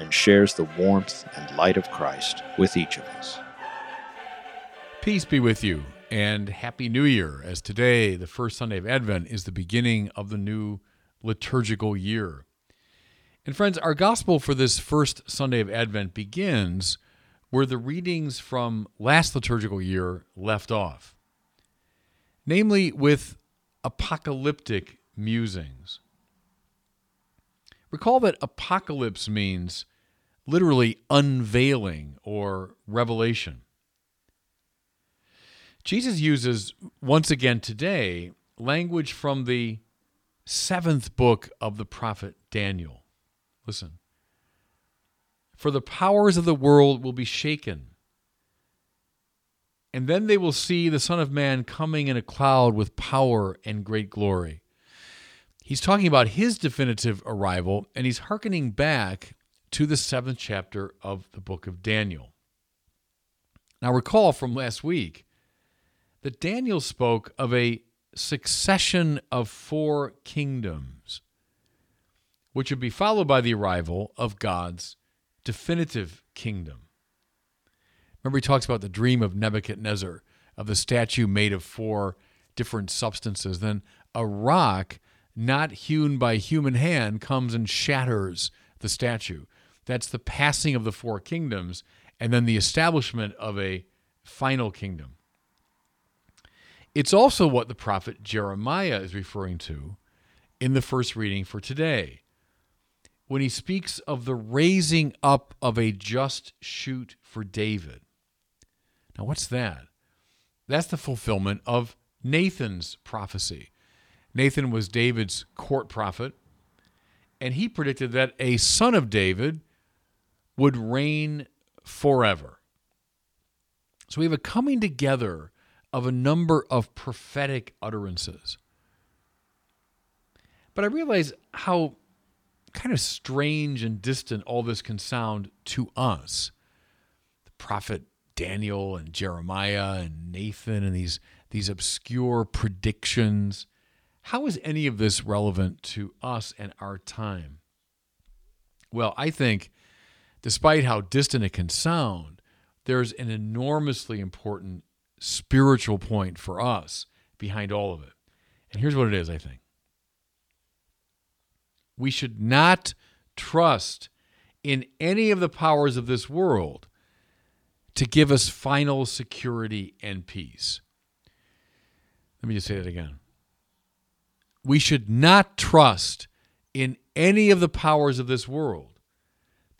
and shares the warmth and light of Christ with each of us. Peace be with you and Happy New Year, as today, the first Sunday of Advent, is the beginning of the new liturgical year. And friends, our gospel for this first Sunday of Advent begins where the readings from last liturgical year left off, namely with apocalyptic musings. Recall that apocalypse means literally unveiling or revelation. Jesus uses, once again today, language from the seventh book of the prophet Daniel. Listen. For the powers of the world will be shaken, and then they will see the Son of Man coming in a cloud with power and great glory. He's talking about his definitive arrival, and he's hearkening back to the seventh chapter of the book of Daniel. Now, recall from last week that Daniel spoke of a succession of four kingdoms, which would be followed by the arrival of God's definitive kingdom. Remember, he talks about the dream of Nebuchadnezzar, of the statue made of four different substances. Then a rock, not hewn by human hand, comes and shatters the statue. That's the passing of the four kingdoms and then the establishment of a final kingdom. It's also what the prophet Jeremiah is referring to in the first reading for today when he speaks of the raising up of a just shoot for David. Now, what's that? That's the fulfillment of Nathan's prophecy. Nathan was David's court prophet, and he predicted that a son of David would reign forever. So we have a coming together of a number of prophetic utterances. But I realize how kind of strange and distant all this can sound to us. The prophet Daniel and Jeremiah and Nathan and these, these obscure predictions. How is any of this relevant to us and our time? Well, I think despite how distant it can sound, there's an enormously important spiritual point for us behind all of it. And here's what it is, I think. We should not trust in any of the powers of this world to give us final security and peace. Let me just say that again. We should not trust in any of the powers of this world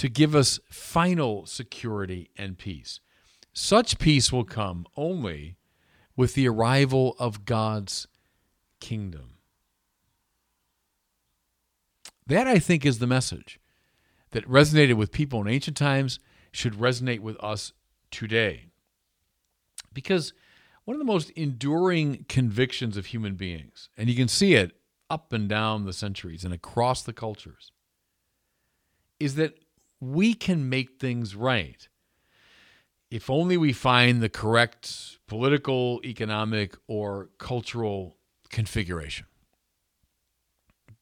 to give us final security and peace. Such peace will come only with the arrival of God's kingdom. That, I think, is the message that resonated with people in ancient times, should resonate with us today. Because one of the most enduring convictions of human beings, and you can see it up and down the centuries and across the cultures, is that we can make things right. If only we find the correct political, economic, or cultural configuration.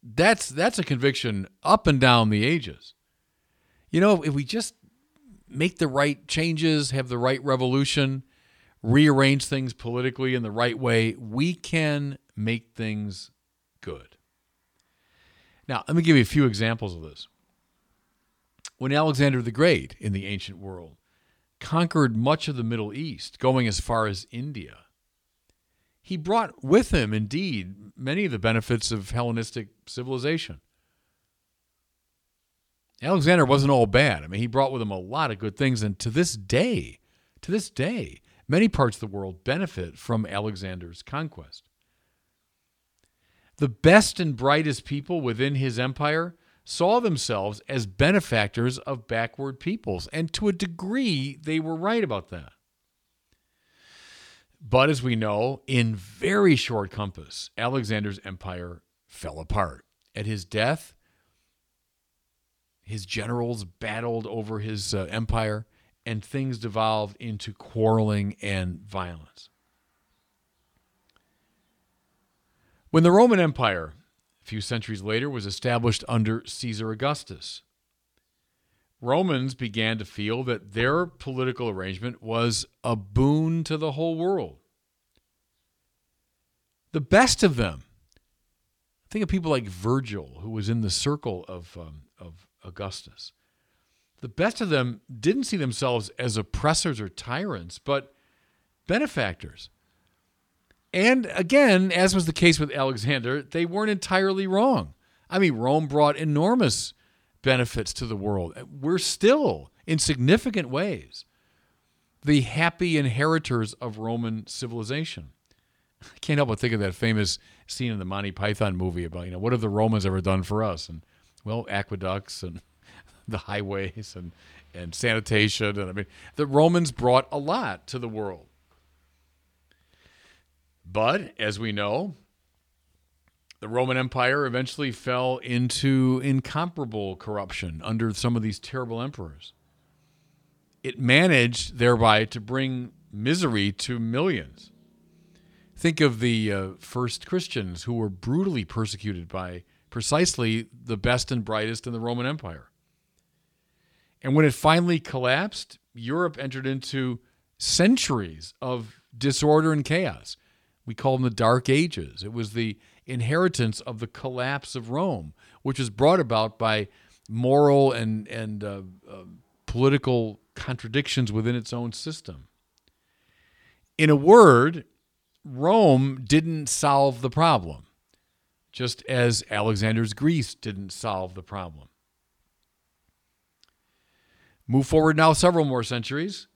That's that's a conviction up and down the ages. You know, if we just make the right changes, have the right revolution, rearrange things politically in the right way, we can make things good. Now, let me give you a few examples of this when Alexander the Great in the ancient world conquered much of the Middle East, going as far as India, he brought with him, indeed, many of the benefits of Hellenistic civilization. Alexander wasn't all bad. I mean, he brought with him a lot of good things. And to this day, to this day, many parts of the world benefit from Alexander's conquest. The best and brightest people within his empire saw themselves as benefactors of backward peoples. And to a degree, they were right about that. But as we know, in very short compass, Alexander's empire fell apart. At his death, his generals battled over his uh, empire, and things devolved into quarreling and violence. When the Roman Empire, few centuries later, was established under Caesar Augustus, Romans began to feel that their political arrangement was a boon to the whole world. The best of them, think of people like Virgil, who was in the circle of, um, of Augustus. The best of them didn't see themselves as oppressors or tyrants, but benefactors. And again, as was the case with Alexander, they weren't entirely wrong. I mean, Rome brought enormous benefits to the world. We're still, in significant ways, the happy inheritors of Roman civilization. I can't help but think of that famous scene in the Monty Python movie about, you know, what have the Romans ever done for us? And, well, aqueducts and the highways and, and sanitation. And I mean, the Romans brought a lot to the world. But as we know, the Roman Empire eventually fell into incomparable corruption under some of these terrible emperors. It managed thereby to bring misery to millions. Think of the uh, first Christians who were brutally persecuted by precisely the best and brightest in the Roman Empire. And when it finally collapsed, Europe entered into centuries of disorder and chaos. We call them the Dark Ages. It was the inheritance of the collapse of Rome, which was brought about by moral and, and uh, uh, political contradictions within its own system. In a word, Rome didn't solve the problem, just as Alexander's Greece didn't solve the problem. Move forward now several more centuries.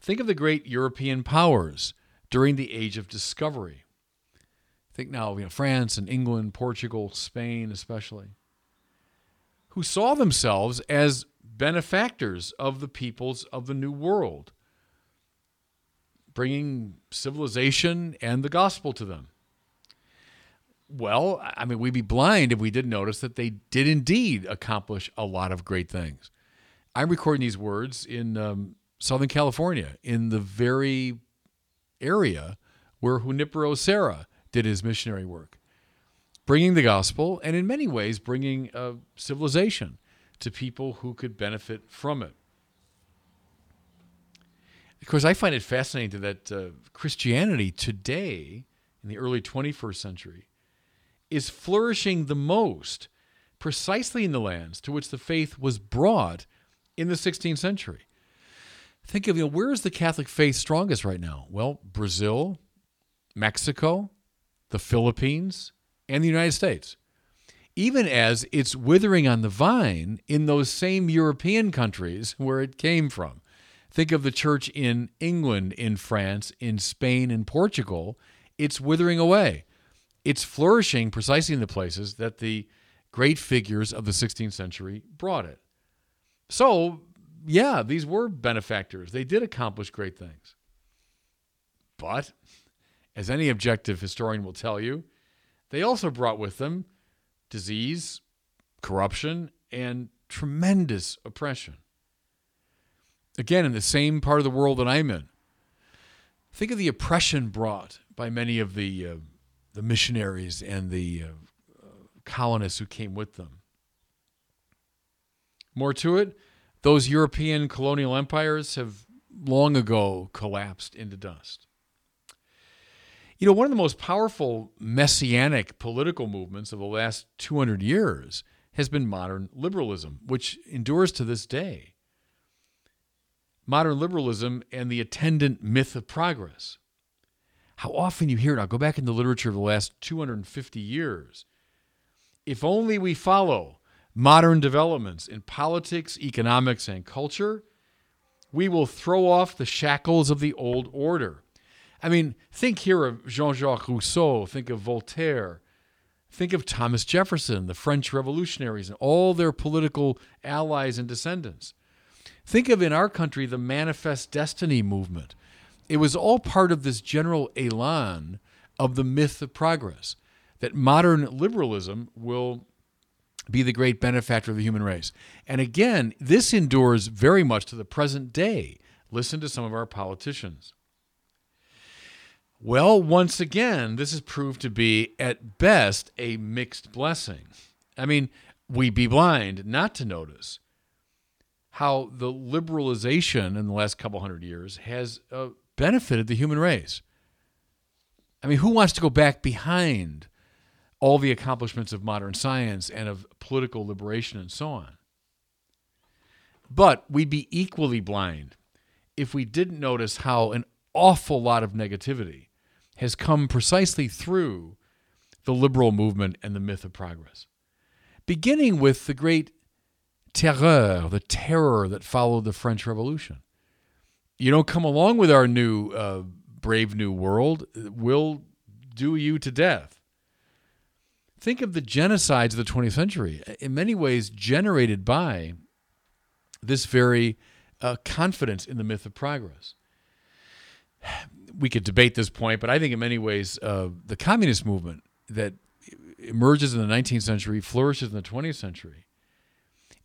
Think of the great European powers during the Age of Discovery. Think now, you know, France and England, Portugal, Spain, especially, who saw themselves as benefactors of the peoples of the New World, bringing civilization and the gospel to them. Well, I mean, we'd be blind if we didn't notice that they did indeed accomplish a lot of great things. I'm recording these words in um, Southern California, in the very area where Junipero Serra did his missionary work, bringing the gospel and, in many ways, bringing a civilization to people who could benefit from it. Of course, I find it fascinating that uh, Christianity today, in the early 21st century, is flourishing the most precisely in the lands to which the faith was brought in the 16th century. Think of you know, where is the Catholic faith strongest right now? Well, Brazil, Mexico, the Philippines, and the United States. Even as it's withering on the vine in those same European countries where it came from. Think of the church in England, in France, in Spain, in Portugal. It's withering away. It's flourishing precisely in the places that the great figures of the 16th century brought it. So, yeah, these were benefactors. They did accomplish great things. But, as any objective historian will tell you, they also brought with them disease, corruption, and tremendous oppression. Again, in the same part of the world that I'm in, think of the oppression brought by many of the, uh, the missionaries and the uh, colonists who came with them. More to it, those European colonial empires have long ago collapsed into dust. You know, one of the most powerful messianic political movements of the last 200 years has been modern liberalism, which endures to this day. Modern liberalism and the attendant myth of progress. How often you hear it, I'll go back in the literature of the last 250 years. If only we follow modern developments in politics, economics, and culture, we will throw off the shackles of the old order. I mean, think here of Jean Jacques Rousseau, think of Voltaire, Think of Thomas Jefferson, the French revolutionaries, and all their political allies and descendants. Think of in our country the Manifest Destiny movement. It was all part of this general elan of the myth of progress that modern liberalism will be the great benefactor of the human race. And again, this endures very much to the present day. Listen to some of our politicians. Well, once again, this has proved to be, at best, a mixed blessing. I mean, we'd be blind not to notice how the liberalization in the last couple hundred years has uh, benefited the human race. I mean, who wants to go back behind all the accomplishments of modern science and of political liberation and so on? But we'd be equally blind if we didn't notice how an awful lot of negativity has come precisely through the liberal movement and the myth of progress. Beginning with the great terror, the terror that followed the French Revolution. You don't come along with our new, uh, brave new world, we'll do you to death. Think of the genocides of the 20th century, in many ways generated by this very uh, confidence in the myth of progress we could debate this point, but I think in many ways uh, the communist movement that emerges in the 19th century, flourishes in the 20th century,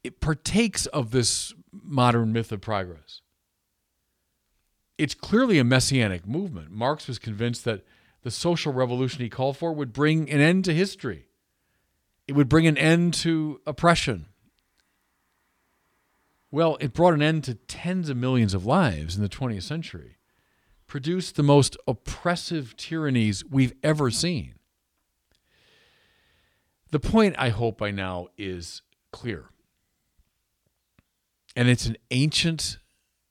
it partakes of this modern myth of progress. It's clearly a messianic movement. Marx was convinced that the social revolution he called for would bring an end to history. It would bring an end to oppression. Well, it brought an end to tens of millions of lives in the 20th century produced the most oppressive tyrannies we've ever seen. The point, I hope, by now is clear. And it's an ancient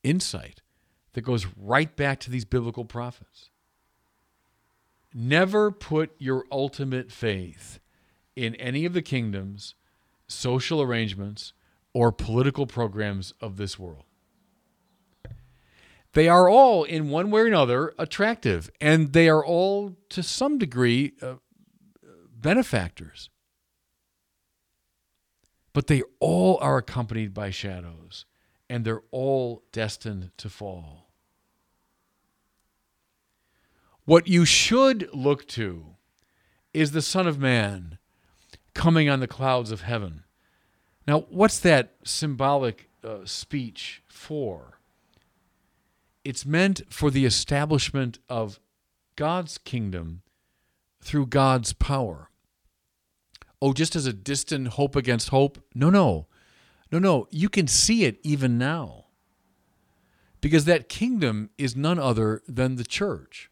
insight that goes right back to these biblical prophets. Never put your ultimate faith in any of the kingdoms, social arrangements, or political programs of this world they are all, in one way or another, attractive, and they are all, to some degree, uh, benefactors. But they all are accompanied by shadows, and they're all destined to fall. What you should look to is the Son of Man coming on the clouds of heaven. Now, what's that symbolic uh, speech for? It's meant for the establishment of God's kingdom through God's power. Oh, just as a distant hope against hope? No, no. No, no. You can see it even now. Because that kingdom is none other than the church,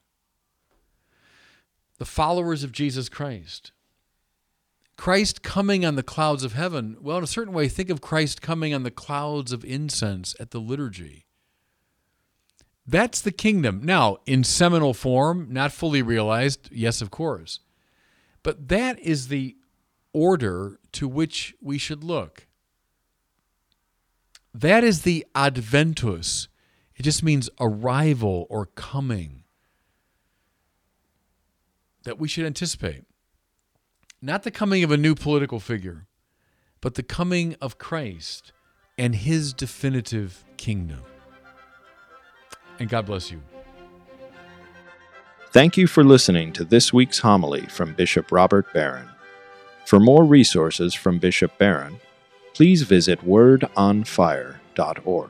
the followers of Jesus Christ. Christ coming on the clouds of heaven. Well, in a certain way, think of Christ coming on the clouds of incense at the liturgy. That's the kingdom. Now, in seminal form, not fully realized, yes, of course. But that is the order to which we should look. That is the adventus. It just means arrival or coming that we should anticipate. Not the coming of a new political figure, but the coming of Christ and his definitive kingdom and God bless you. Thank you for listening to this week's homily from Bishop Robert Barron. For more resources from Bishop Barron, please visit wordonfire.org.